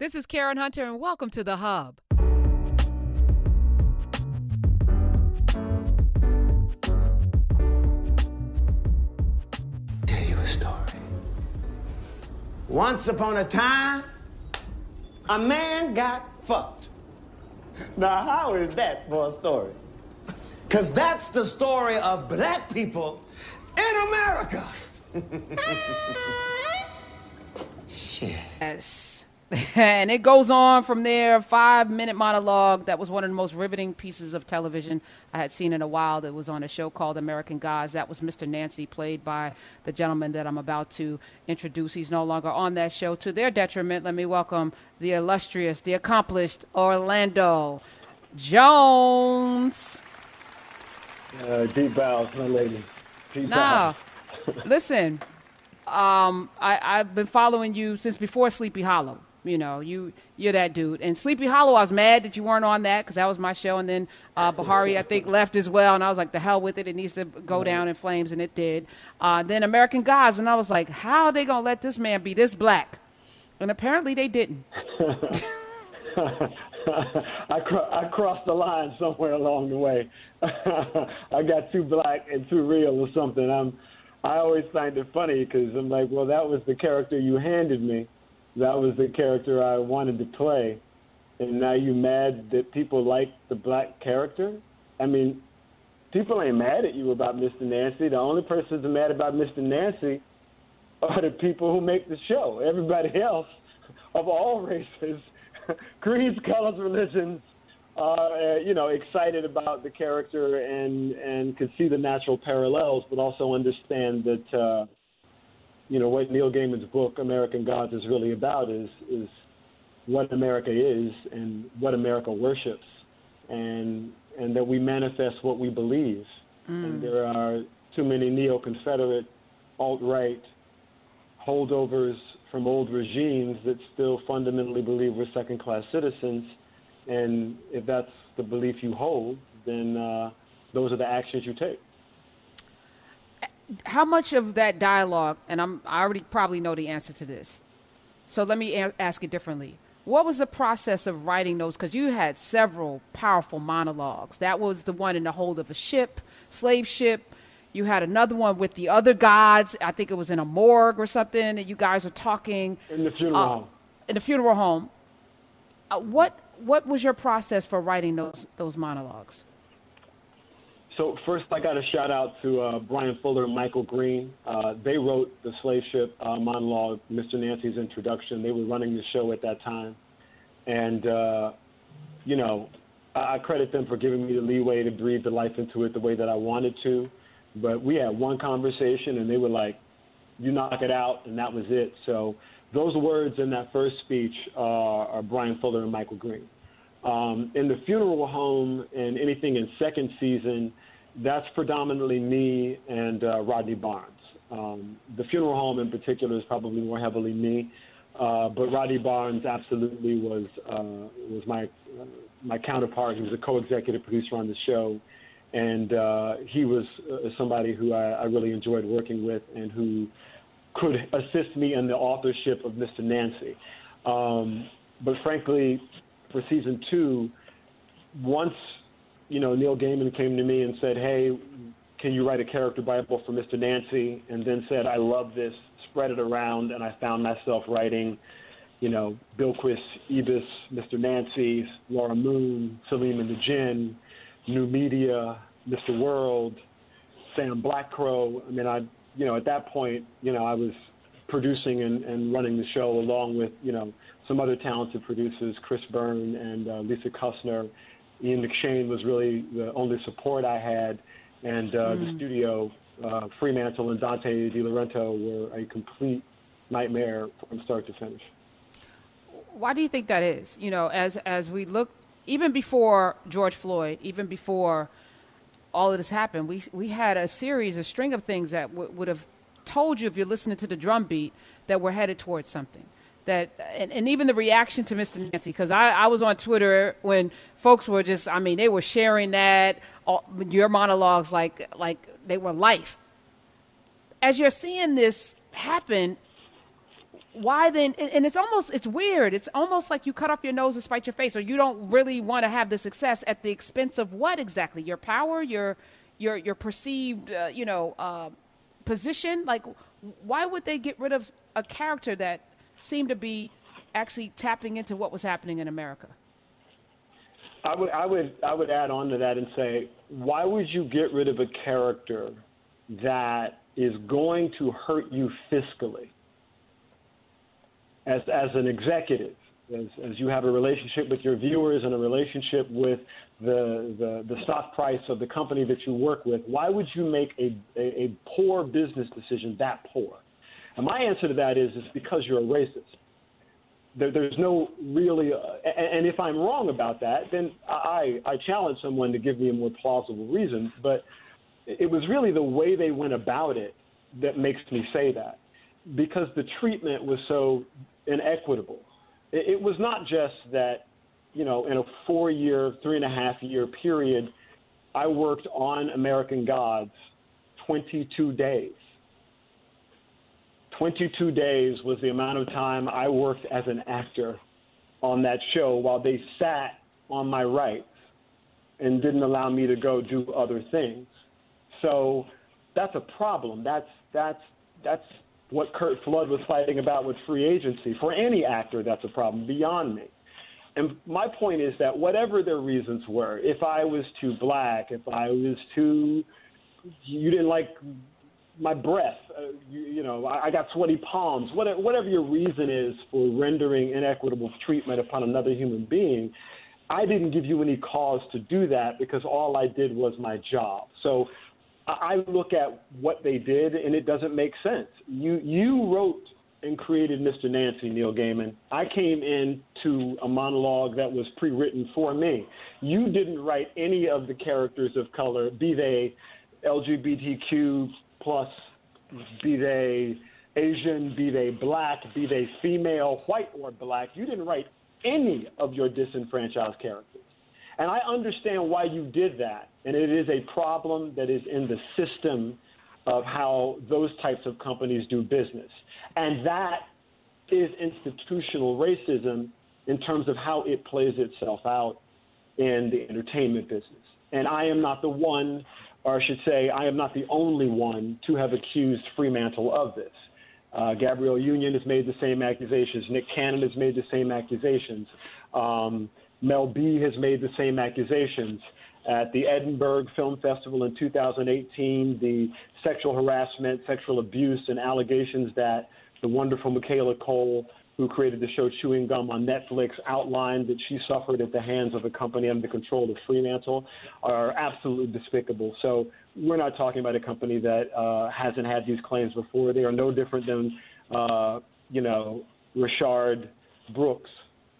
This is Karen Hunter, and welcome to The Hub. Tell you a story. Once upon a time, a man got fucked. Now, how is that for a story? Because that's the story of black people in America. Ah. Shit. Yes. and it goes on from there. Five minute monologue. That was one of the most riveting pieces of television I had seen in a while. That was on a show called American Gods. That was Mr. Nancy, played by the gentleman that I'm about to introduce. He's no longer on that show. To their detriment, let me welcome the illustrious, the accomplished Orlando Jones. Uh, deep bows, my lady. Deep bows. listen. Um, I, I've been following you since before Sleepy Hollow. You know, you you're that dude. And Sleepy Hollow, I was mad that you weren't on that because that was my show. And then uh, Beharie, I think, left as well. And I was like, the hell with it. It needs to go down in flames, and it did. Uh, then American Gods, and I was like, how are they gonna let this man be this black? And apparently they didn't. I, cro- I crossed the line somewhere along the way. I got too black and too real or something. I'm, I always find it funny because I'm like, well, that was the character you handed me. That was the character I wanted to play. And now you mad that people like the black character? I mean, people ain't mad at you about Mr. Nancy. The only persons that are mad about Mr. Nancy are the people who make the show. Everybody else of all races, creeds, colors, religions, are uh, you know excited about the character and and could see the natural parallels, but also understand that uh, you know what Neil Gaiman's book American Gods is really about is is what America is and what America worships, and and that we manifest what we believe. And there are too many neo-Confederate, alt-right holdovers from old regimes that still fundamentally believe we're second-class citizens. And if that's the belief you hold, then uh, those are the actions you take. How much of that dialogue, and I'm, I already probably know the answer to this. So let me a- ask it differently. What was the process of writing those? Because you had several powerful monologues. That was the one in the hold of a ship, slave ship. You had another one with the other gods. I think it was in a morgue or something. that you guys were talking In the funeral uh, home. in the funeral home. Uh, what what was your process for writing those those monologues? So first, I got to shout out to uh, Bryan Fuller and Michael Green. Uh, they wrote the slave ship uh, monologue, Mr. Nancy's introduction. They were running the show at that time, and uh, you know, I I credit them for giving me the leeway to breathe the life into it the way that I wanted to. But we had one conversation, and they were like, "You knock it out," and that was it. So those words in that first speech are, are Bryan Fuller and Michael Green. Um, in the funeral home and anything in second season, that's predominantly me and uh, Rodney Barnes. Um, the funeral home in particular is probably more heavily me, uh, but Rodney Barnes absolutely was uh, was my uh, my counterpart. He was a co-executive producer on the show, and uh, he was uh, somebody who I, I really enjoyed working with and who could assist me in the authorship of Mr. Nancy. Um, but frankly, for season two, once you know Neil Gaiman came to me and said, "Hey, can you write a character bible for Mr. Nancy?" and then said, "I love this," spread it around, and I found myself writing, you know, Bill Quist, Ibis, Mr. Nancy, Laura Moon, Salim and the Jinn, New Media, Mr. World, Sam Blackcrow. I mean, I, you know, at that point, you know, I was producing and, and running the show along with, you know, some other talented producers, Chris Byrne and uh, Lisa Kussner. Ian McShane was really the only support I had, and uh, the studio, uh, Fremantle and Dante Di Loreto were a complete nightmare from start to finish. Why do you think that is? You know, as as we look, even before George Floyd, even before all of this happened, we we had a series, a string of things that w- would have told you if you're listening to the drum beat that we're headed towards something. That and, and even the reaction to Mr. Nancy, because I, I was on Twitter when folks were just, I mean, they were sharing that all, your monologues like like they were life. As you're seeing this happen, why then and it's almost it's weird it's almost like you cut off your nose to spite your face or you don't really want to have the success at the expense of what exactly your power your your your perceived uh, you know uh, position like why would they get rid of a character that seemed to be actually tapping into what was happening in america I would, I would, I would add on to that and say, why would you get rid of a character that is going to hurt you fiscally? as, as an executive, as, as you have a relationship with your viewers and a relationship with the, the, the stock price of the company that you work with, why would you make a, a, a poor business decision that poor? And my answer to that is, is because you're a racist. There, there's no really, uh, and, if I'm wrong about that, then I, I challenge someone to give me a more plausible reason. But it was really the way they went about it that makes me say that because the treatment was so inequitable. It, it was not just that, you know, in a four year, three and a half year period, I worked on American Gods 22 days. 22 days was the amount of time I worked as an actor on that show while they sat on my rights and didn't allow me to go do other things. So that's a problem. That's that's that's what Curt Flood was fighting about with free agency. For any actor, that's a problem beyond me. And my point is that whatever their reasons were, if I was too black, if I was too, you didn't like my breath, uh, you, you, know, I, I got sweaty palms, whatever, whatever your reason is for rendering inequitable treatment upon another human being, I didn't give you any cause to do that because all I did was my job. So I look at what they did, and it doesn't make sense. You you wrote and created Mr. Nancy, Neil Gaiman. I came into a monologue that was pre-written for me. You didn't write any of the characters of color, be they LGBTQ plus, be they Asian, be they black, be they female, white or black. You didn't write any of your disenfranchised characters. And I understand why you did that. And it is a problem that is in the system of how those types of companies do business. And that is institutional racism in terms of how it plays itself out in the entertainment business. And I am not the one, or I should say, I am not the only one to have accused Fremantle of this. Uh, Union has made the same accusations. Nick Cannon has made the same accusations. Um, Mel B has made the same accusations. At the Edinburgh Film Festival in 2018, the sexual harassment, sexual abuse, and allegations that the wonderful Michaela Coel, who created the show Chewing Gum on Netflix, outlined that she suffered at the hands of a company under control of Fremantle are absolutely despicable. So we're not talking about a company that uh, hasn't had these claims before. They are no different than, uh, you know, Rayshard Brooks,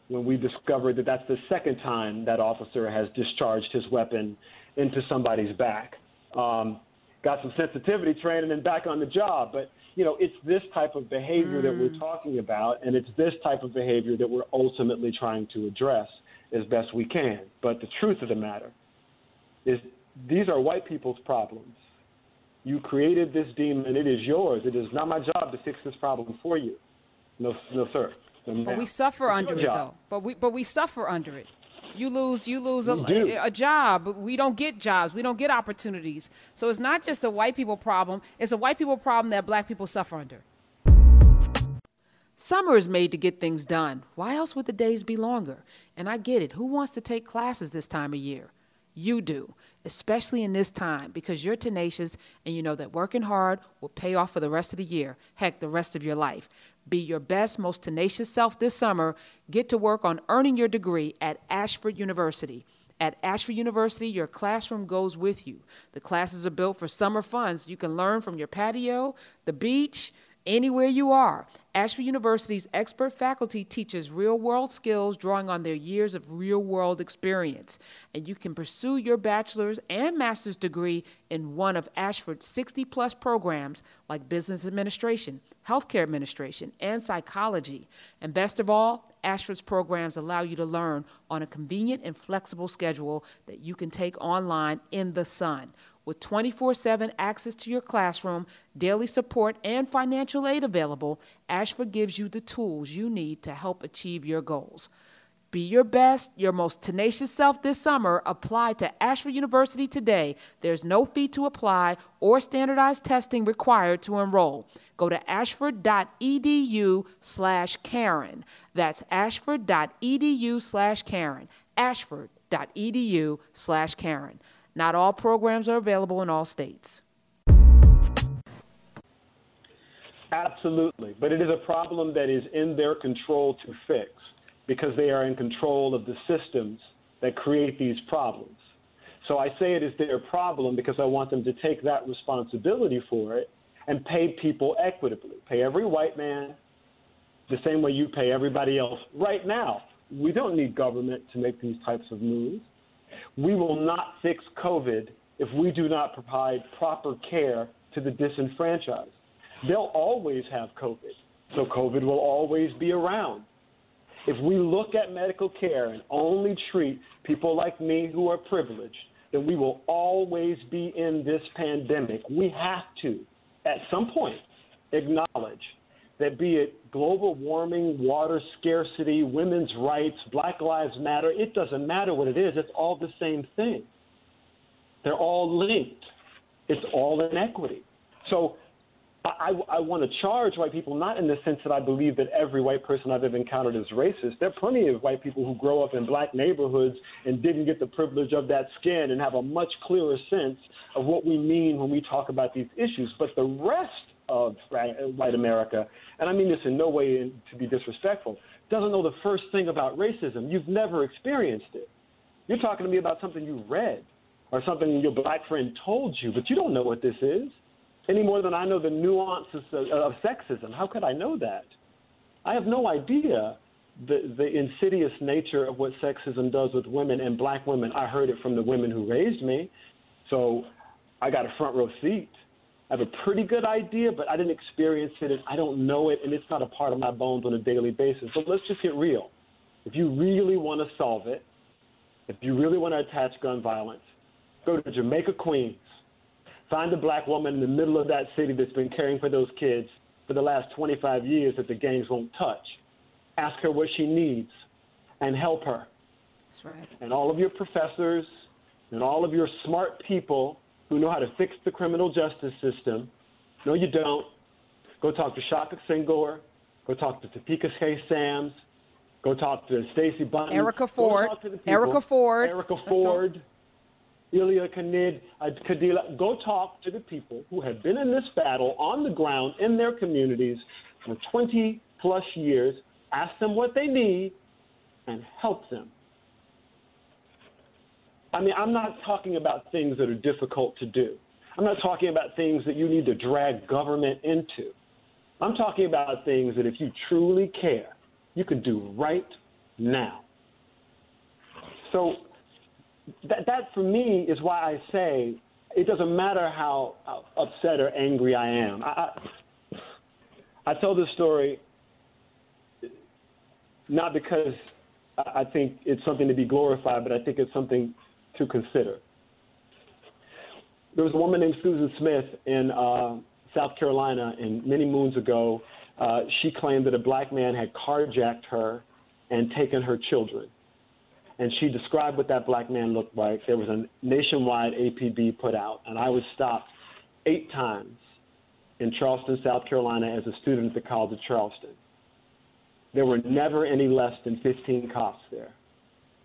when we discovered that that's the second time that officer has discharged his weapon into somebody's back. Um, got some sensitivity training and back on the job. But, you know, it's this type of behavior mm. that we're mm. talking about, and it's this type of behavior that we're ultimately trying to address as best we can. But the truth of the matter is these are white people's problems. You created this demon, it is yours. It is not my job to fix this problem for you. No, no, sir. But we suffer under it, though. But we but we suffer under it. You lose you lose a, a, job. We don't get jobs. We don't get opportunities. So it's not just a white people problem. It's a white people problem that black people suffer under. Summer is made to get things done. Why else would the days be longer? And I get it. Who wants to take classes this time of year? You do, especially in this time because you're tenacious and you know that working hard will pay off for the rest of the year, heck, the rest of your life. Be your best, most tenacious self this summer. Get to work on earning your degree at Ashford University. At Ashford University, your classroom goes with you. The classes are built for summer fun so you can learn from your patio, the beach, anywhere you are. Ashford University's expert faculty teaches real world skills drawing on their years of real world experience. And you can pursue your bachelor's and master's degree in one of Ashford's 60 plus programs like business administration, healthcare administration, and psychology. And best of all, Ashford's programs allow you to learn on a convenient and flexible schedule that you can take online in the sun. With 24 7 access to your classroom, daily support, and financial aid available, Ashford gives you the tools you need to help achieve your goals. Be your best, your most tenacious self this summer. Apply to Ashford University today. There's no fee to apply or standardized testing required to enroll. Go to ashford.edu slash Karen. That's ashford.edu slash Karen. ashford.edu slash Karen. Not all programs are available in all states. Absolutely. But it is a problem that is in their control to fix because they are in control of the systems that create these problems. So I say it is their problem because I want them to take that responsibility for it and pay people equitably. Pay every white man the same way you pay everybody else right now. We don't need government to make these types of moves. We will not fix COVID if we do not provide proper care to the disenfranchised. They'll always have COVID, so COVID will always be around. If we look at medical care and only treat people like me who are privileged, then we will always be in this pandemic. We have to, at some point, acknowledge that be it global warming, water scarcity, women's rights, Black Lives Matter, it doesn't matter what it is, it's all the same thing. They're all linked. It's all inequity. So I, I want to charge white people not in the sense that I believe that every white person I've ever encountered is racist. There are plenty of white people who grow up in black neighborhoods and didn't get the privilege of that skin and have a much clearer sense of what we mean when we talk about these issues. But the rest of white America, and I mean this in no way to be disrespectful, doesn't know the first thing about racism. You've never experienced it. You're talking to me about something you read or something your black friend told you, but you don't know what this is any more than I know the nuances of, of sexism. How could I know that? I have no idea the, the insidious nature of what sexism does with women and black women. I heard it from the women who raised me, so I got a front row seat. I have a pretty good idea, but I didn't experience it, and I don't know it, and it's not a part of my bones on a daily basis. So let's just get real. If you really want to solve it, if you really want to attach gun violence, go to Jamaica, Queens Find a black woman in the middle of that city that's been caring for those kids for the last 25 years that the gangs won't touch. Ask her what she needs and help her. That's right. And all of your professors and all of your smart people who know how to fix the criminal justice system, no, you don't. Go talk to Shaka Senghor. Go talk to Topeka K. Sams. Go talk to Stacey Bunton. Erica Ford. Erica Ford. Erica Ford. Ilya Kanid, uh, Kadila, go talk to the people who have been in this battle on the ground in their communities for 20 plus years. Ask them what they need and help them. I mean, I'm not talking about things that are difficult to do. I'm not talking about things that you need to drag government into. I'm talking about things that if you truly care, you can do right now. So that, that for me is why I say it doesn't matter how upset or angry I am. I, I, I tell this story not because I think it's something to be glorified, but I think it's something to consider. There was a woman named Susan Smith in uh, South Carolina, and many moons ago, uh, she claimed that a black man had carjacked her and taken her children and she described what that black man looked like. There was a nationwide APB put out, and I was stopped eight times in Charleston, South Carolina, as a student at the College of Charleston. There were never any less than 15 cops there.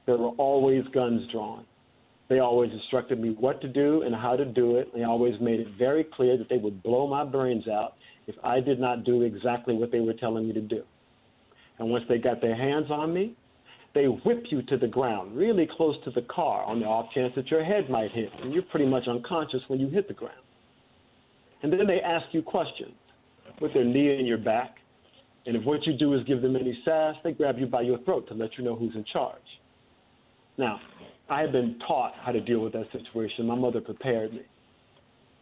There were always guns drawn. They always instructed me what to do and how to do it. They always made it very clear that they would blow my brains out if I did not do exactly what they were telling me to do. And once they got their hands on me, they whip you to the ground, really close to the car, on the off chance that your head might hit, and you're pretty much unconscious when you hit the ground. And then they ask you questions with their knee in your back, and if what you do is give them any sass, they grab you by your throat to let you know who's in charge. Now, I have been taught how to deal with that situation. My mother prepared me.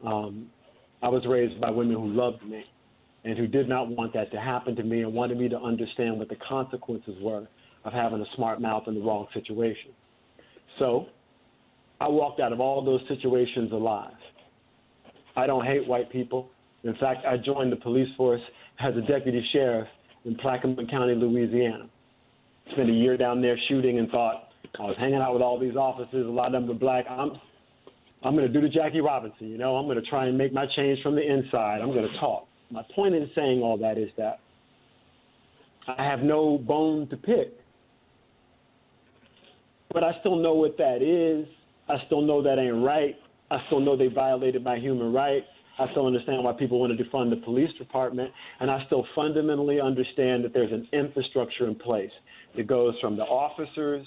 Um, I was raised by women who loved me, and who did not want that to happen to me and wanted me to understand what the consequences were of having a smart mouth in the wrong situation. So I walked out of all those situations alive. I don't hate white people. In fact, I joined the police force as a deputy sheriff in Plaquemine County, Louisiana. Spent a year down there shooting and thought I was hanging out with all these officers. A lot of them were black. I'm, I'm going to do the Jackie Robinson. You know, I'm going to try and make my change from the inside. I'm going to talk. My point in saying all that is that I have no bone to pick, but I still know what that is. I still know that ain't right. I still know they violated my human rights. I still understand why people want to defund the police department, and I still fundamentally understand that there's an infrastructure in place that goes from the officers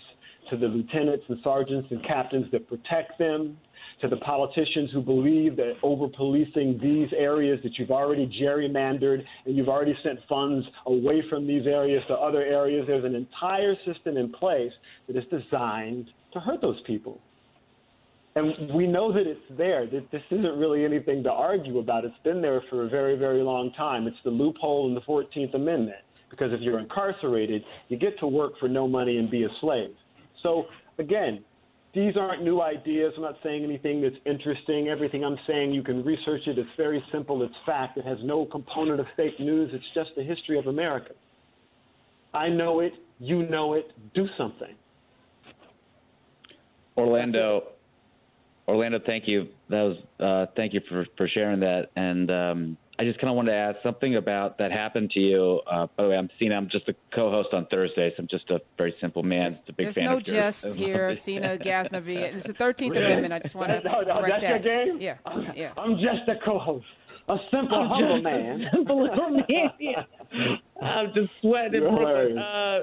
to the lieutenants and sergeants and captains that protect them, to the politicians who believe that over policing these areas that you've already gerrymandered and you've already sent funds away from these areas to other areas. There's an entire system in place that is designed to hurt those people. And we know that it's there. This isn't really anything to argue about. It's been there for a very, very long time. It's the loophole in the 14th Amendment. Because if you're incarcerated, you get to work for no money and be a slave. So, again, these aren't new ideas. I'm not saying anything that's interesting. Everything I'm saying, you can research it. It's very simple. It's fact. It has no component of fake news. It's just the history of America. I know it. You know it. Do something. Orlando, Orlando, thank you. That was uh, thank you for for sharing that. And um, I just kind of wanted to ask something about that happened to you. Uh, by the way, I'm Sina. I'm just a co-host on Thursdays. So I'm just a very simple man. There's, a big there's fan no of jest here, Sina Ghaznavi. It's the 13th Amendment. I just want to no, no, correct that's that. your game? Yeah, yeah. I'm just a co-host, a simple, humble man. simple little man. Yeah. I'm just sweating. Right. Uh,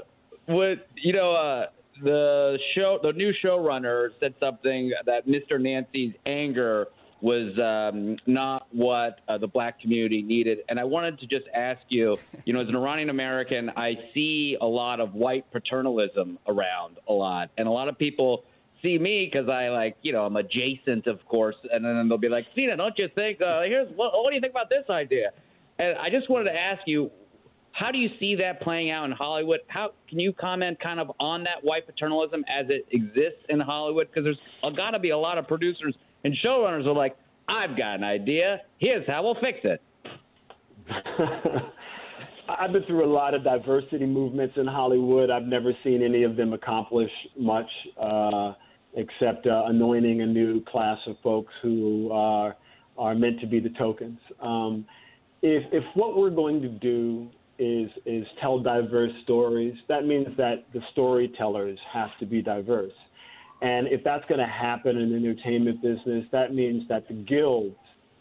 what you know? Uh, the show, the new showrunner said something that Mr. Nancy's anger was um, not what uh, the black community needed. And I wanted to just ask you, you know, as an Iranian American, I see a lot of white paternalism around a lot, and a lot of people see me because I like, you know, I'm adjacent, of course, and then they'll be like, Sina, don't you think? Uh, here's what, what do you think about this idea? And I just wanted to ask you, how do you see that playing out in Hollywood? How can you comment kind of on that white paternalism as it exists in Hollywood? Because there's got to be a lot of producers and showrunners are like, I've got an idea. Here's how we'll fix it. I've been through a lot of diversity movements in Hollywood. I've never seen any of them accomplish much, uh, except uh, anointing a new class of folks who are are meant to be the tokens. Um, if if what we're going to do is is tell diverse stories, that means that the storytellers have to be diverse. And if that's going to happen in the entertainment business, that means that the guilds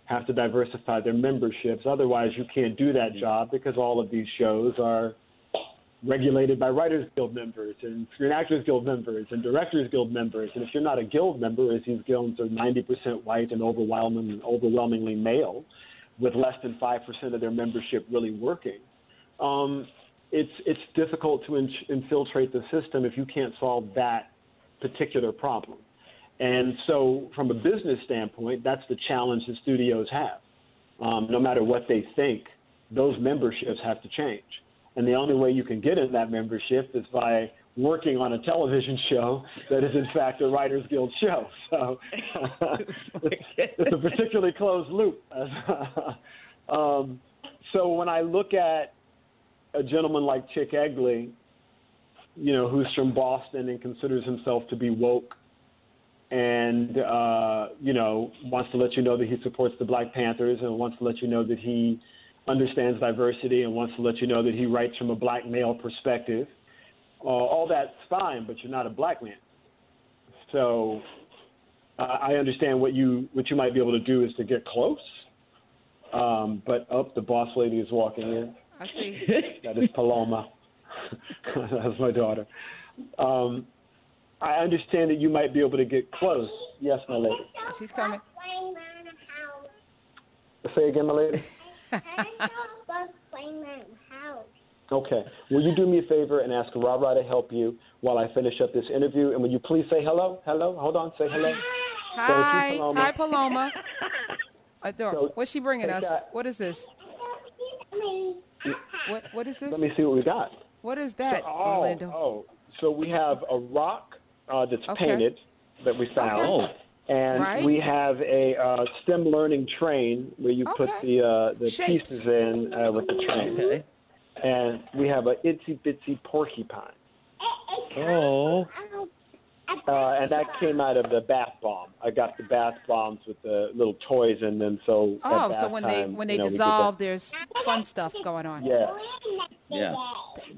have to diversify their memberships. Otherwise, you can't do that job because all of these shows are regulated by Writers Guild members and Screen Actors Guild members and Directors Guild members. And if you're not a guild member, as these guilds are 90% white and overwhelming, overwhelmingly male, with less than 5% of their membership really working, um, it's, it's difficult to in- infiltrate the system if you can't solve that particular problem. And so, from a business standpoint, that's the challenge the studios have. Um, no matter what they think, those memberships have to change. And the only way you can get in that membership is by working on a television show that is, in fact, a Writers Guild show. So it's, it's a particularly closed loop. um, so when I look at a gentleman like Chick Egley, you know, who's from Boston and considers himself to be woke, and uh, you know, wants to let you know that he supports the Black Panthers and wants to let you know that he understands diversity and wants to let you know that he writes from a black male perspective. Uh, all that's fine, but you're not a black man. So uh, I understand what you what you might be able to do is to get close. Um, but up, oh, the boss lady is walking in. I see. That is Paloma. That's my daughter. Um, I understand that you might be able to get close. Yes, my lady. She's coming. Say again, my lady. Okay. Will you do me a favor and ask Ra to help you while I finish up this interview? And will you please say hello? Hello? Hold on. Say hello. Hi. You, Paloma. Hi, Paloma. Adore. So, What's she bringing us? What is this? What what is this? Let me see what we got. What is that, oh, Orlando? oh, so we have a rock uh, that's Okay. painted that we found. Okay. And Right. we have a uh, STEM learning train where you put the uh, the Shapes. pieces in uh, with the train. Okay. And we have a itsy bitsy porcupine. Oh. Uh, and that came out of the bath bomb. I got the bath bombs with the little toys in them. So Oh, so bath when they time, when you they know, we did that. dissolve, there's fun stuff going on. Yeah, Yeah.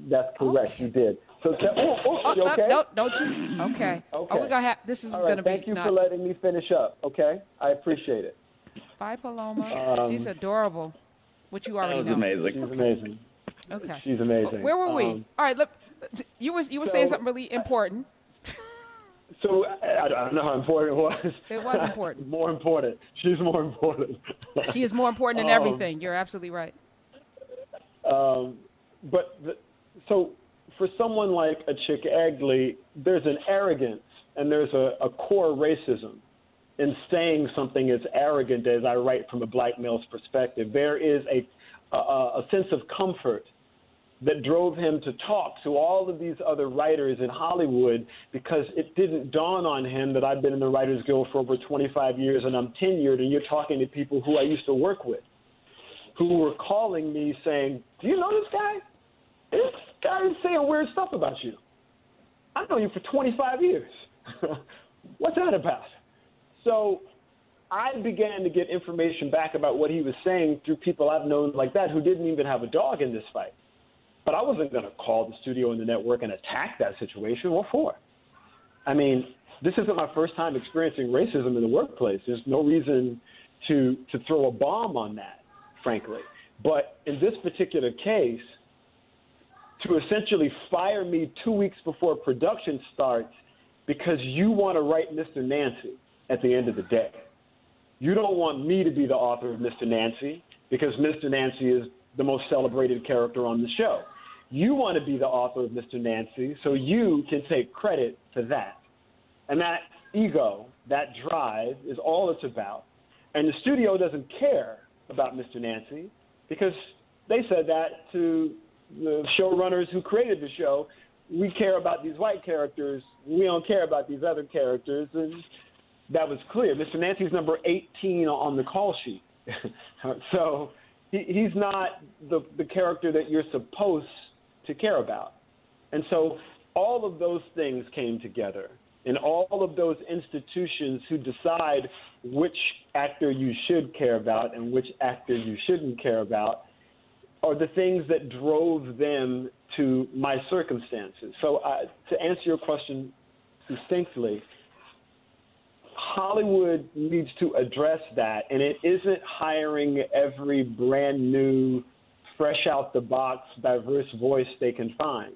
That's correct. You did. So te- oh, oh, Oh, you no, okay? no, don't you? Okay. Oh, Okay. we're gonna have. This is All gonna right. be Thank you not. for letting me finish up. Okay, I appreciate it. Bye, Paloma. Um, She's adorable. Which you already That was know. amazing. She's amazing. Okay. She's amazing. Where were we? Um, All right. Look, you was you were saying something really important. So I, I don't know how important it was. It was important. more important. She's more important. She is more important than Um, everything. You're absolutely right. Um, but the, so for someone like a Chic Eglee, there's an arrogance and there's a, a core racism in saying something as arrogant as I write from a black male's perspective. There is a, a, a sense of comfort that drove him to talk to all of these other writers in Hollywood because it didn't dawn on him that I've been in the Writers Guild for over 25 years and I'm tenured and you're talking to people who I used to work with who were calling me saying, Do you know this guy? This guy is saying weird stuff about you. I've known you for 25 years. What's that about? So I began to get information back about what he was saying through people I've known like that who didn't even have a dog in this fight. But I wasn't going to call the studio and the network and attack that situation. What for? I mean, this isn't my first time experiencing racism in the workplace. There's no reason to to throw a bomb on that, frankly. But in this particular case, to essentially fire me two weeks before production starts because you want to write Mr. Nancy at the end of the day. You don't want me to be the author of Mr. Nancy because Mr. Nancy is the most celebrated character on the show. You want to be the author of Mr. Nancy so you can take credit for that. And that ego, that drive, is all it's about. And the studio doesn't care about Mr. Nancy because they said that to the showrunners who created the show. We care about these white characters. We don't care about these other characters. And that was clear. Mr. Nancy's number 18 on the call sheet. so he, he's not the, the character that you're supposed to care about. And so all of those things came together. And all of those institutions who decide which actor you should care about and which actor you shouldn't care about are the things that drove them to my circumstances. So, uh, to answer your question succinctly, Hollywood needs to address that, and it isn't hiring every brand new, fresh out the box, diverse voice they can find.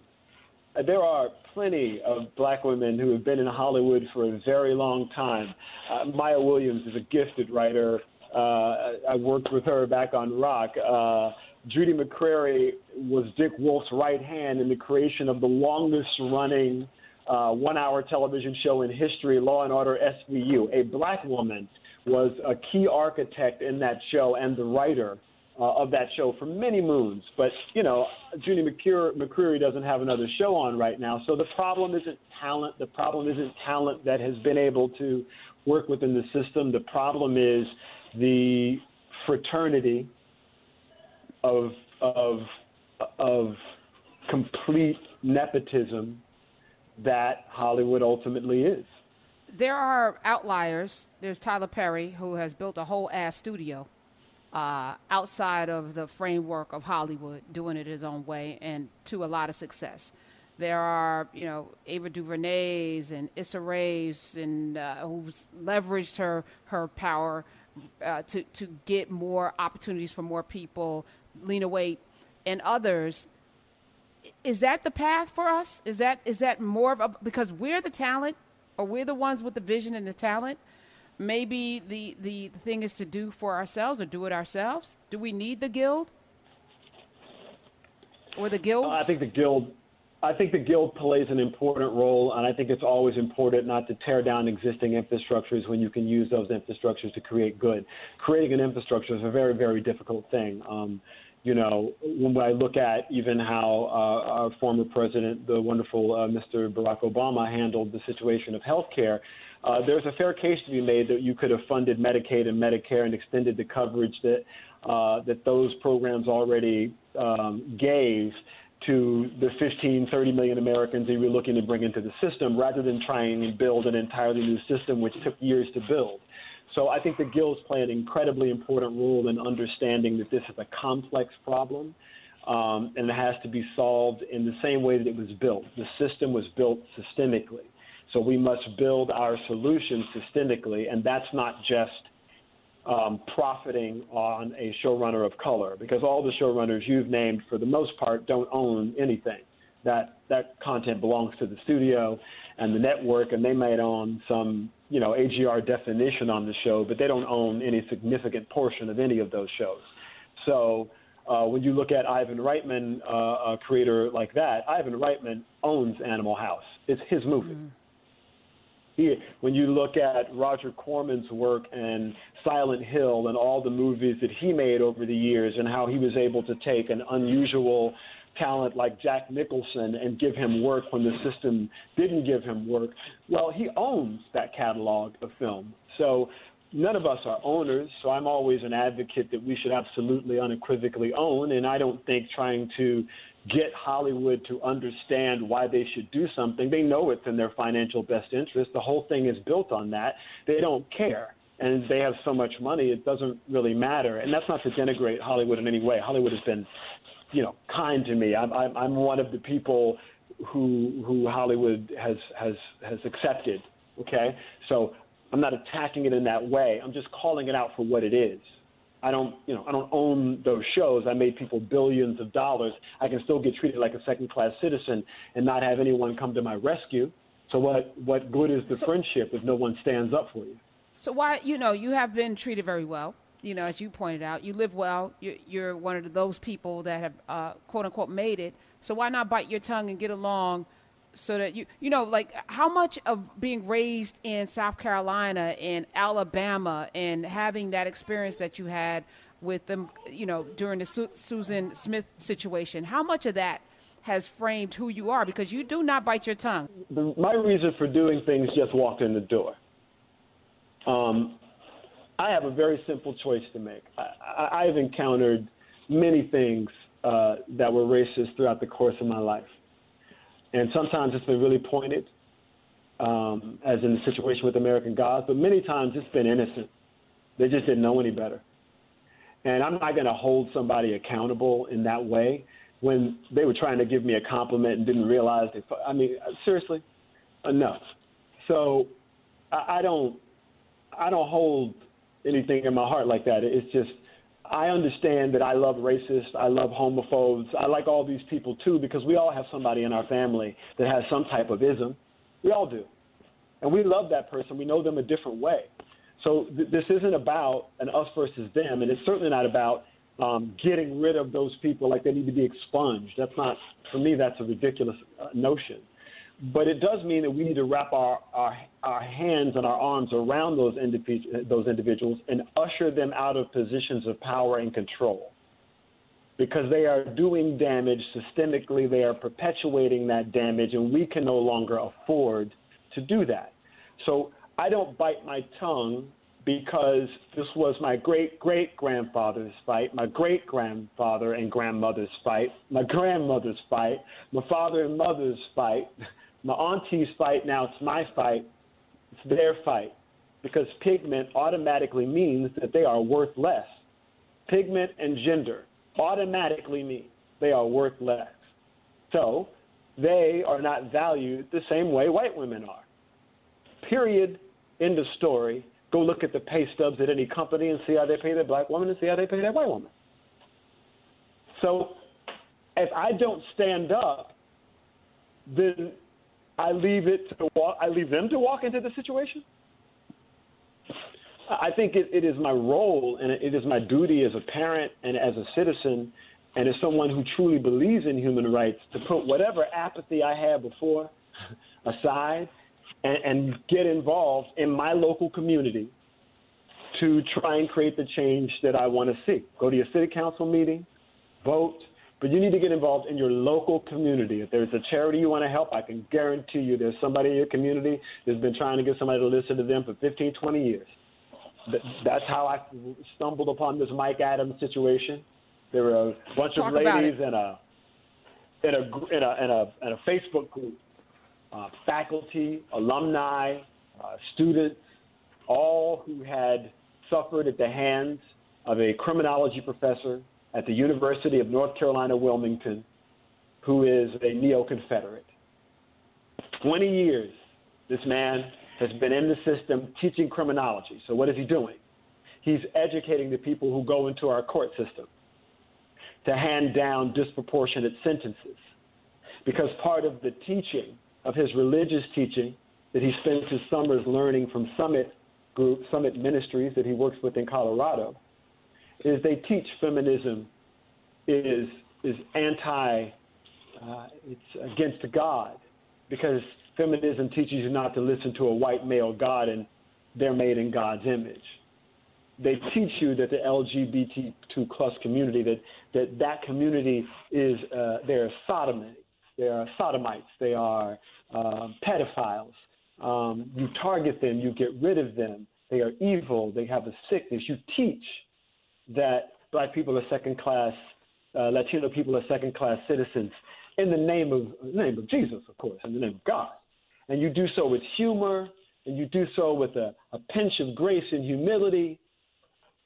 Uh, There are plenty of black women who have been in Hollywood for a very long time. Uh, Maya Williams is a gifted writer. Uh, I worked with her back on Roc. Uh, Judy McCreary was Dick Wolf's right hand in the creation of the longest running uh, one hour television show in history, Law and Order SVU. A black woman was a key architect in that show and the writer uh, of that show for many moons. But, you know, Judy McCure, McCreary doesn't have another show on right now. So the problem isn't talent. The problem isn't talent that has been able to work within the system. The problem is the fraternity of, of, of complete nepotism that Hollywood ultimately is. There are outliers. There's Tyler Perry, who has built a whole ass studio uh, outside of the framework of Hollywood, doing it his own way, and to a lot of success. There are, you know, Ava DuVernay's and Issa Rae's, and uh, who's leveraged her her power uh, to to get more opportunities for more people. Lena Waithe and others is that the path for us? Is that is that more of a because we're the talent or we're the ones with the vision and the talent? Maybe the the thing is to do for ourselves or do it ourselves. Do we need the guild or the guilds? I think the guild. I think the guild plays an important role, and I think it's always important not to tear down existing infrastructures when you can use those infrastructures to create good. Creating an infrastructure is a very, very difficult thing. Um, You know, when I look at even how uh, our former president, the wonderful uh, Mr. Barack Obama, handled the situation of health care, uh, there's a fair case to be made that you could have funded Medicaid and Medicare and extended the coverage that uh, that those programs already um, gave to the 15, 30 million Americans that you were looking to bring into the system, rather than trying and build an entirely new system, which took years to build. So I think the guilds play an incredibly important role in understanding that this is a complex problem. Um, and it has to be solved in the same way that it was built. The system was built systemically. So we must build our solutions systemically, and that's not just um, profiting on a showrunner of color, because all the showrunners you've named, for the most part, don't own anything. That that content belongs to the studio and the network, and they might own some, you know, AGR definition on the show, but they don't own any significant portion of any of those shows. So. Uh, when you look at Ivan Reitman, uh, a creator like that, Ivan Reitman owns Animal House. It's his movie. Mm-hmm he, when you look at Roger Corman's work and Silent Hill and all the movies that he made over the years and how he was able to take an unusual talent like Jack Nicholson and give him work when the system didn't give him work, well, he owns that catalog of film. So none of us are owners, so I'm always an advocate that we should absolutely unequivocally own, and I don't think trying to get Hollywood to understand why they should do something. They know it's in their financial best interest. The whole thing is built on that. They don't care. And they have so much money, it doesn't really matter. And that's not to denigrate Hollywood in any way. Hollywood has been, you know, kind to me. I'm, I'm, I'm one of the people who, who Hollywood has, has, has accepted. Okay? So I'm not attacking it in that way. I'm just calling it out for what it is. I don't, you know, I don't own those shows. I made people billions of dollars. I can still get treated like a second-class citizen and not have anyone come to my rescue. So what, what good is the so, friendship if no one stands up for you? So why, you know, you have been treated very well. You know, as you pointed out, you live well. You're, you're one of those people that have, uh, quote unquote, made it. So why not bite your tongue and get along? so that you you know like how much of being raised in South Carolina and Alabama and having that experience that you had with them you know during the Su- Susan Smith situation how much of that has framed who you are because you do not bite your tongue my reason for doing things just walked in the door um, I have a very simple choice to make I, have encountered many things uh, that were racist throughout the course of my life and sometimes it's been really pointed, um, as in the situation with American Gods, but many times it's been innocent. They just didn't know any better. And I'm not going to hold somebody accountable in that way when they were trying to give me a compliment and didn't realize they. I mean, seriously, enough. So I, I don't, I don't hold anything in my heart like that. It's just I understand that I love racists, I love homophobes, I like all these people too because we all have somebody in our family that has some type of ism. We all do. And we love that person. We know them a different way. So th- this isn't about an us versus them, and it's certainly not about um, getting rid of those people like they need to be expunged. That's not, for me, that's a ridiculous uh, notion. But it does mean that we need to wrap our, our, our hands and our arms around those, individ- those individuals and usher them out of positions of power and control. Because they are doing damage systemically, they are perpetuating that damage, and we can no longer afford to do that. So I don't bite my tongue because this was my great great grandfather's fight, my great grandfather and grandmother's fight, my grandmother's fight, my father and mother's fight. My auntie's fight, now it's my fight, it's their fight. Because pigment automatically means that they are worth less. Pigment and gender automatically mean they are worth less. So they are not valued the same way white women are. Period. End of story. Go look at the pay stubs at any company and see how they pay their black woman and see how they pay their white woman. So if I don't stand up, then I leave it to walk, I leave them to walk into the situation. I think it, it is my role and it is my duty as a parent and as a citizen and as someone who truly believes in human rights to put whatever apathy I had before aside and, and get involved in my local community to try and create the change that I want to see. Go to your city council meeting, vote, but you need to get involved in your local community. If there's a charity you want to help, I can guarantee you there's somebody in your community that's been trying to get somebody to listen to them for 15, 20 years. That's how I stumbled upon this Mike Adams situation. There were a bunch Talk of ladies in a in a in a in a, in a Facebook group, uh, faculty, alumni, uh, students, all who had suffered at the hands of a criminology professor at the University of North Carolina, Wilmington, who is a neo Confederate. 20 years, this man has been in the system teaching criminology. So, what is he doing? He's educating the people who go into our court system to hand down disproportionate sentences. Because part of the teaching, of his religious teaching, that he spends his summers learning from Summit Group, Summit Ministries that he works with in Colorado, is they teach feminism is is anti, uh, it's against God, because feminism teaches you not to listen to a white male God and they're made in God's image. They teach you that the LGBTQ plus community that that that community is uh, they're sodomy, they are sodomites, they are uh, pedophiles. Um, you target them, you get rid of them. They are evil. They have a sickness. You teach that black people are second class, uh, Latino people are second class citizens in the name of the name of Jesus, of course, in the name of God. And you do so with humor, and you do so with a, a pinch of grace and humility,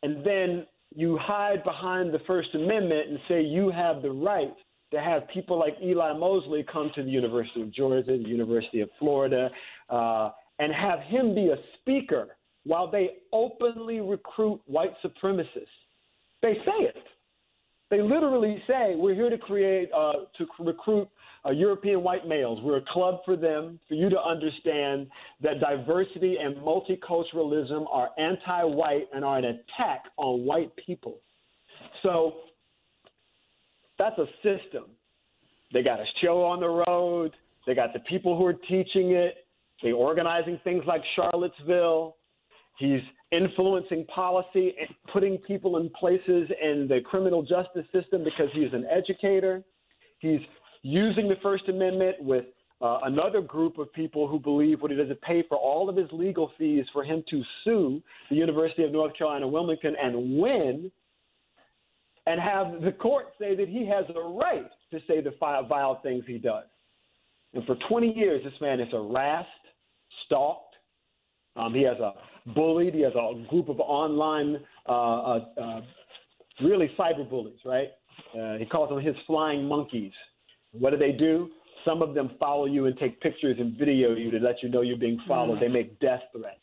and then you hide behind the First Amendment and say you have the right to have people like Eli Mosley come to the University of Georgia, the University of Florida, uh, and have him be a speaker while they openly recruit white supremacists. They say it. They literally say we're here to create uh, to recruit uh, European white males. We're a club for them, for you to understand that diversity and multiculturalism are anti-white and are an attack on white people. So that's a system. They got a show on the road. They got the people who are teaching it. They're organizing things like Charlottesville. He's influencing policy and putting people in places in the criminal justice system because he's an educator. He's using the First Amendment with uh, another group of people who believe what he does is pay for all of his legal fees for him to sue the University of North Carolina Wilmington and win and have the court say that he has a right to say the vile things he does. And for 20 years, this man is harassed, stalked. Um, he has a bullied. He has a group of online, uh, uh, uh, really cyber bullies, right? Uh, he calls them his flying monkeys. What do they do? Some of them follow you and take pictures and video you to let you know you're being followed. Mm. They make death threats.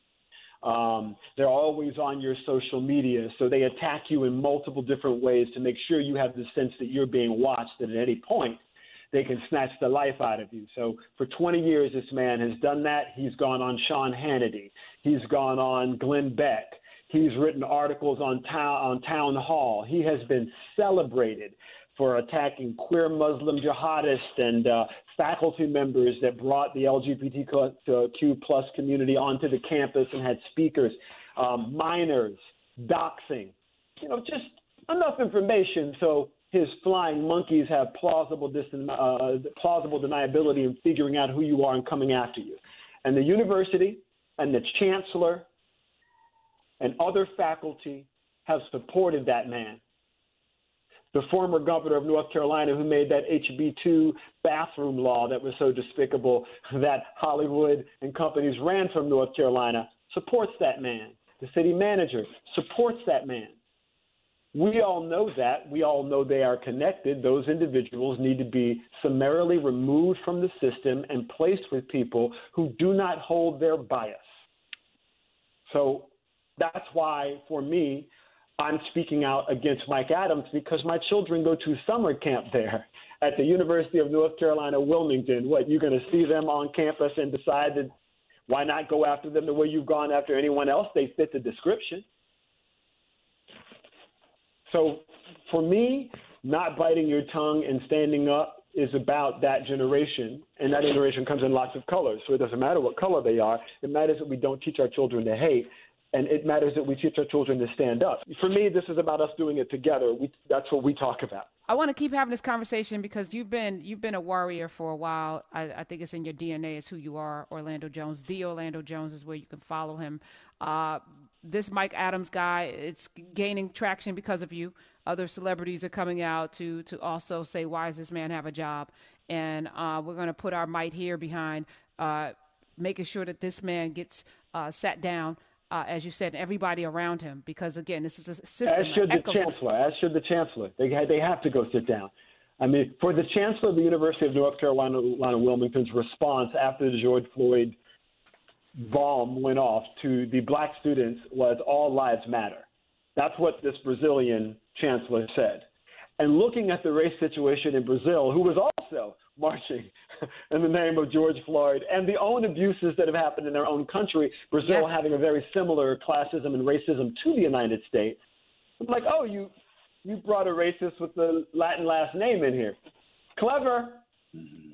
Um, they're always on your social media, so they attack you in multiple different ways to make sure you have the sense that you're being watched. That at any point they can snatch the life out of you. So for 20 years, this man has done that. He's gone on Sean Hannity. He's gone on Glenn Beck. He's written articles on town on Town Hall. He has been celebrated for attacking queer Muslim jihadists and uh, faculty members that brought the LGBTQ plus community onto the campus and had speakers, um, minors, doxing, you know, just enough information so his flying monkeys have plausible, uh, plausible deniability in figuring out who you are and coming after you. And the university and the chancellor and other faculty have supported that man the former governor of North Carolina who made that HB2 bathroom law that was so despicable that Hollywood and companies ran from North Carolina supports that man. The city manager supports that man. We all know that. We all know they are connected. Those individuals need to be summarily removed from the system and placed with people who do not hold their bias. So that's why, for me, I'm speaking out against Mike Adams because my children go to summer camp there at the University of North Carolina, Wilmington. What, you're going to see them on campus and decide that why not go after them the way you've gone after anyone else? They fit the description. So for me, not biting your tongue and standing up is about that generation, and that generation comes in lots of colors. So it doesn't matter what color they are. It matters that we don't teach our children to hate, and it matters that we teach our children to stand up. For me, this is about us doing it together. We, that's what we talk about. I want to keep having this conversation because you've been you've been a warrior for a while. I, I, think it's in your DNA. It's who you are, Orlando Jones. The Orlando Jones is where you can follow him. Uh, this Mike Adams guy, it's gaining traction because of you. Other celebrities are coming out to to also say, "Why does this man have a job?" And uh, we're going to put our might here behind uh, making sure that this man gets uh, sat down uh, as you said, everybody around him, because again, this is a system. As should the chancellor. As should the chancellor. They they have to go sit down. I mean, for the chancellor of the University of North Carolina, at Wilmington's response after the George Floyd bomb went off to the black students was "All lives matter." That's what this Brazilian chancellor said. And looking at the race situation in Brazil, who was also marching in the name of George Floyd and the own abuses that have happened in their own country, Brazil yes. having a very similar classism and racism to the United States. I'm like, oh, you you brought a racist with the Latin last name in here. Clever. Mm-hmm.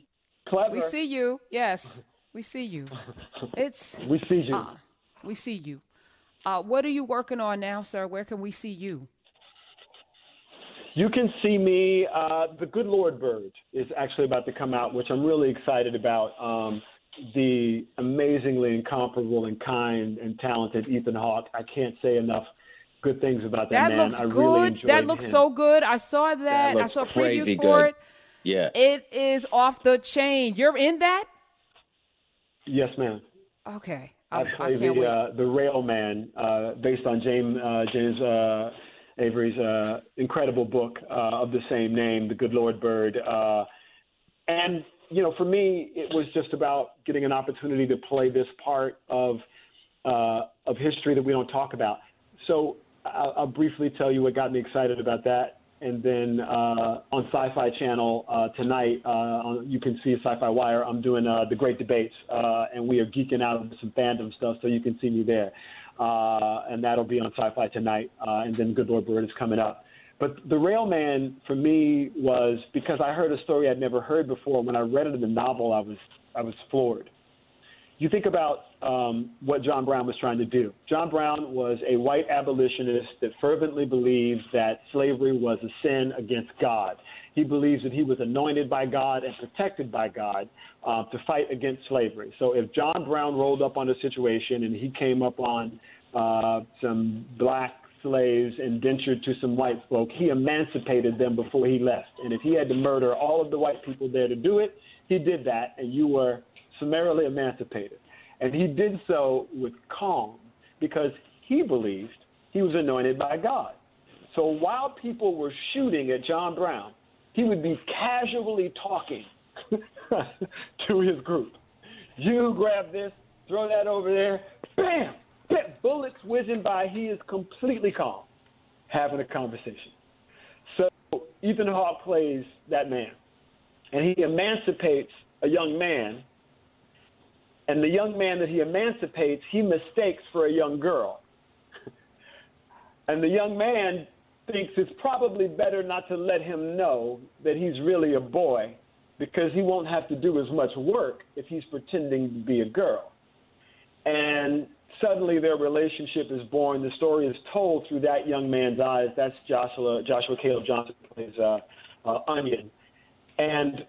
Clever. We see you. Yes, we see you. It's we see you. Uh, we see you. Uh, what are you working on now, sir? Where can we see you? You can see me. Uh, the Good Lord Bird is actually about to come out, which I'm really excited about. Um, the amazingly incomparable and kind and talented Ethan Hawke. I can't say enough good things about that, that man. Looks I good. that looks him. so good. I saw that. that I saw previews for good. it. Yeah. It is off the chain. You're in that? Yes, ma'am. Okay. I, I play I the uh, the Railman, uh, based on James uh, James uh, Avery's uh, incredible book uh, of the same name, The Good Lord Bird. Uh, and, you know, for me, it was just about getting an opportunity to play this part of, uh, of history that we don't talk about. So I'll, I'll, briefly tell you what got me excited about that. And then uh, on Sci Fi Channel uh, tonight, on, you can see Sci Fi Wire. I'm doing the Great Debates, and we are geeking out on some fandom stuff, so you can see me there uh, and that'll be on Sci-Fi tonight. Uh, and then Good Lord Bird is coming up. But the Railman for me was because I heard a story I'd never heard before. When I read it in the novel, I was I was floored. You think about um, what John Brown was trying to do. John Brown was a white abolitionist that fervently believed that slavery was a sin against God. He believes that he was anointed by God and protected by God uh, to fight against slavery. So if John Brown rolled up on a situation and he came up on uh, some black slaves indentured to some white folk, he emancipated them before he left. And if he had to murder all of the white people there to do it, he did that, and you were summarily emancipated. And he did so with calm because he believed he was anointed by God. So while people were shooting at John Brown, he would be casually talking to his group. You grab this, throw that over there, bam, get bullets whizzing by. He is completely calm, having a conversation. So Ethan Hawke plays that man, and he emancipates a young man. And the young man that he emancipates, he mistakes for a young girl. and the young man thinks it's probably better not to let him know that he's really a boy because he won't have to do as much work if he's pretending to be a girl. And suddenly their relationship is born. The story is told through that young man's eyes. That's Joshua, Joshua Caleb Johnson plays uh, uh, Onion. And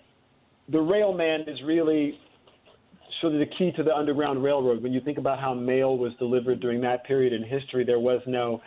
the railman is really sort of the key to the Underground Railroad. When you think about how mail was delivered during that period in history, there was no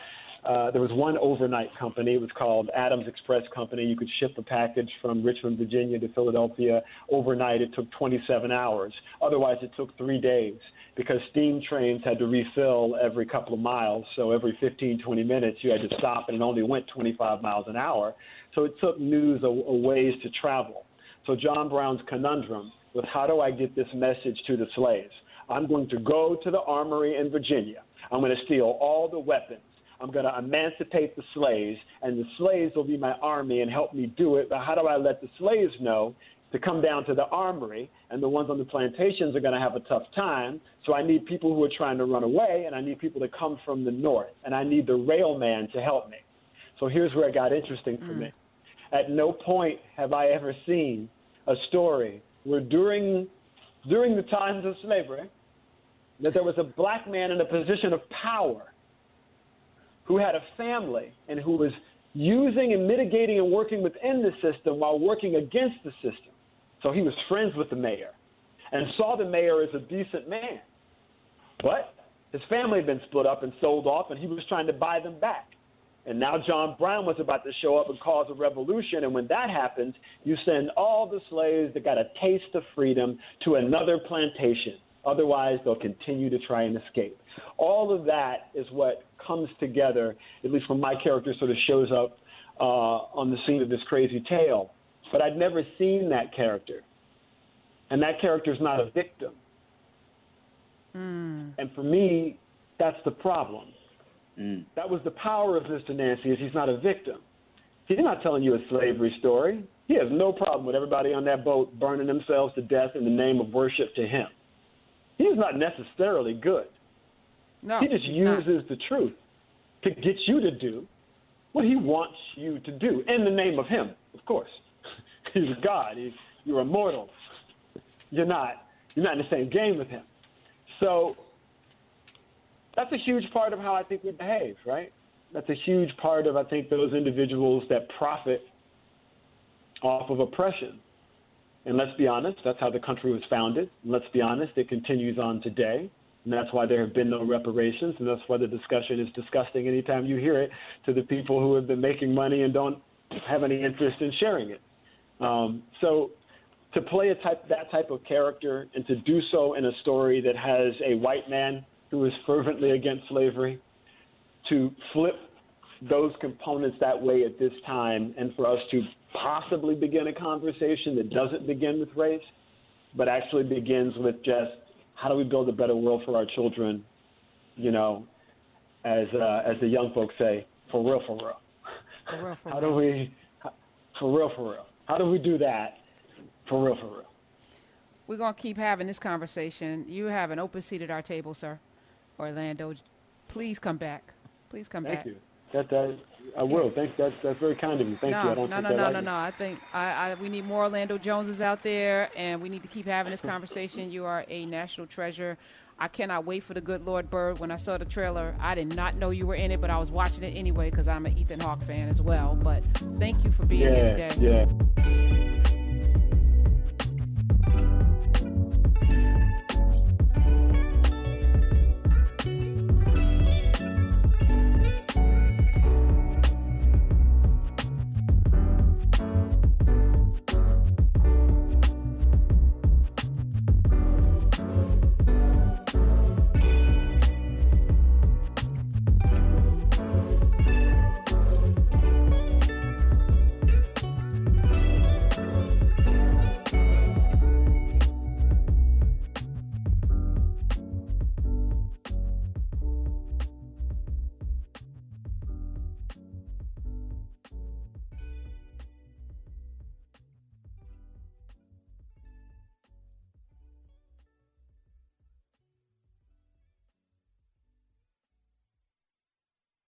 uh, there was one overnight company. It was called Adams Express Company. You could ship a package from Richmond, Virginia to Philadelphia overnight. It took 27 hours. Otherwise, it took three days because steam trains had to refill every couple of miles. So every 15, 20 minutes, you had to stop, and it only went 25 miles an hour. So it took news a, a ways to travel. So John Brown's conundrum was how do I get this message to the slaves? I'm going to go to the armory in Virginia. I'm going to steal all the weapons. I'm going to emancipate the slaves, and the slaves will be my army and help me do it. But how do I let the slaves know to come down to the armory, and the ones on the plantations are going to have a tough time. So I need people who are trying to run away, and I need people to come from the north, and I need the railman to help me. So here's where it got interesting for mm. me. At no point have I ever seen a story where during during the times of slavery that there was a black man in a position of power who had a family and who was using and mitigating and working within the system while working against the system. So he was friends with the mayor and saw the mayor as a decent man. But his family had been split up and sold off, and he was trying to buy them back. And now John Brown was about to show up and cause a revolution. And when that happens, you send all the slaves that got a taste of freedom to another plantation. Otherwise, they'll continue to try and escape. All of that is what comes together, at least when my character sort of shows up uh, on the scene of this crazy tale. But I'd never seen that character. And that character is not a victim. Mm. And for me, that's the problem. Mm. That was the power of Mr. Nancy is he's not a victim. He's not telling you a slavery story. He has no problem with everybody on that boat burning themselves to death in the name of worship to him. He's not necessarily good. No, he just uses not. the truth to get you to do what he wants you to do in the name of him, of course. He's God. He's, you're immortal. You're not. You're not in the same game with him. So that's a huge part of how I think we behave, right? That's a huge part of I think those individuals that profit off of oppression. And let's be honest, that's how the country was founded. And let's be honest, it continues on today. And that's why there have been no reparations. And that's why the discussion is disgusting anytime you hear it to the people who have been making money and don't have any interest in sharing it. Um, so to play a type, that type of character and to do so in a story that has a white man who is fervently against slavery, to flip those components that way at this time and for us to possibly begin a conversation that doesn't begin with race, but actually begins with just how do we build a better world for our children, you know, as uh, as the young folks say, for real, for real. For real, for how real. do we, for real, for real? How do we do that, for real, for real? We're going to keep having this conversation. You have an open seat at our table, sir. Orlando, please come back. Please come Thank back. Thank you. That, that I will. Thank that's that's very kind of you. Thank no, you. I don't no, no, no, no, no. I think I, I, we need more Orlando Joneses out there, and we need to keep having this conversation. You are a national treasure. I cannot wait for the Good Lord Bird. When I saw the trailer, I did not know you were in it, but I was watching it anyway because I'm an Ethan Hawke fan as well. But thank you for being here Yeah, today. yeah.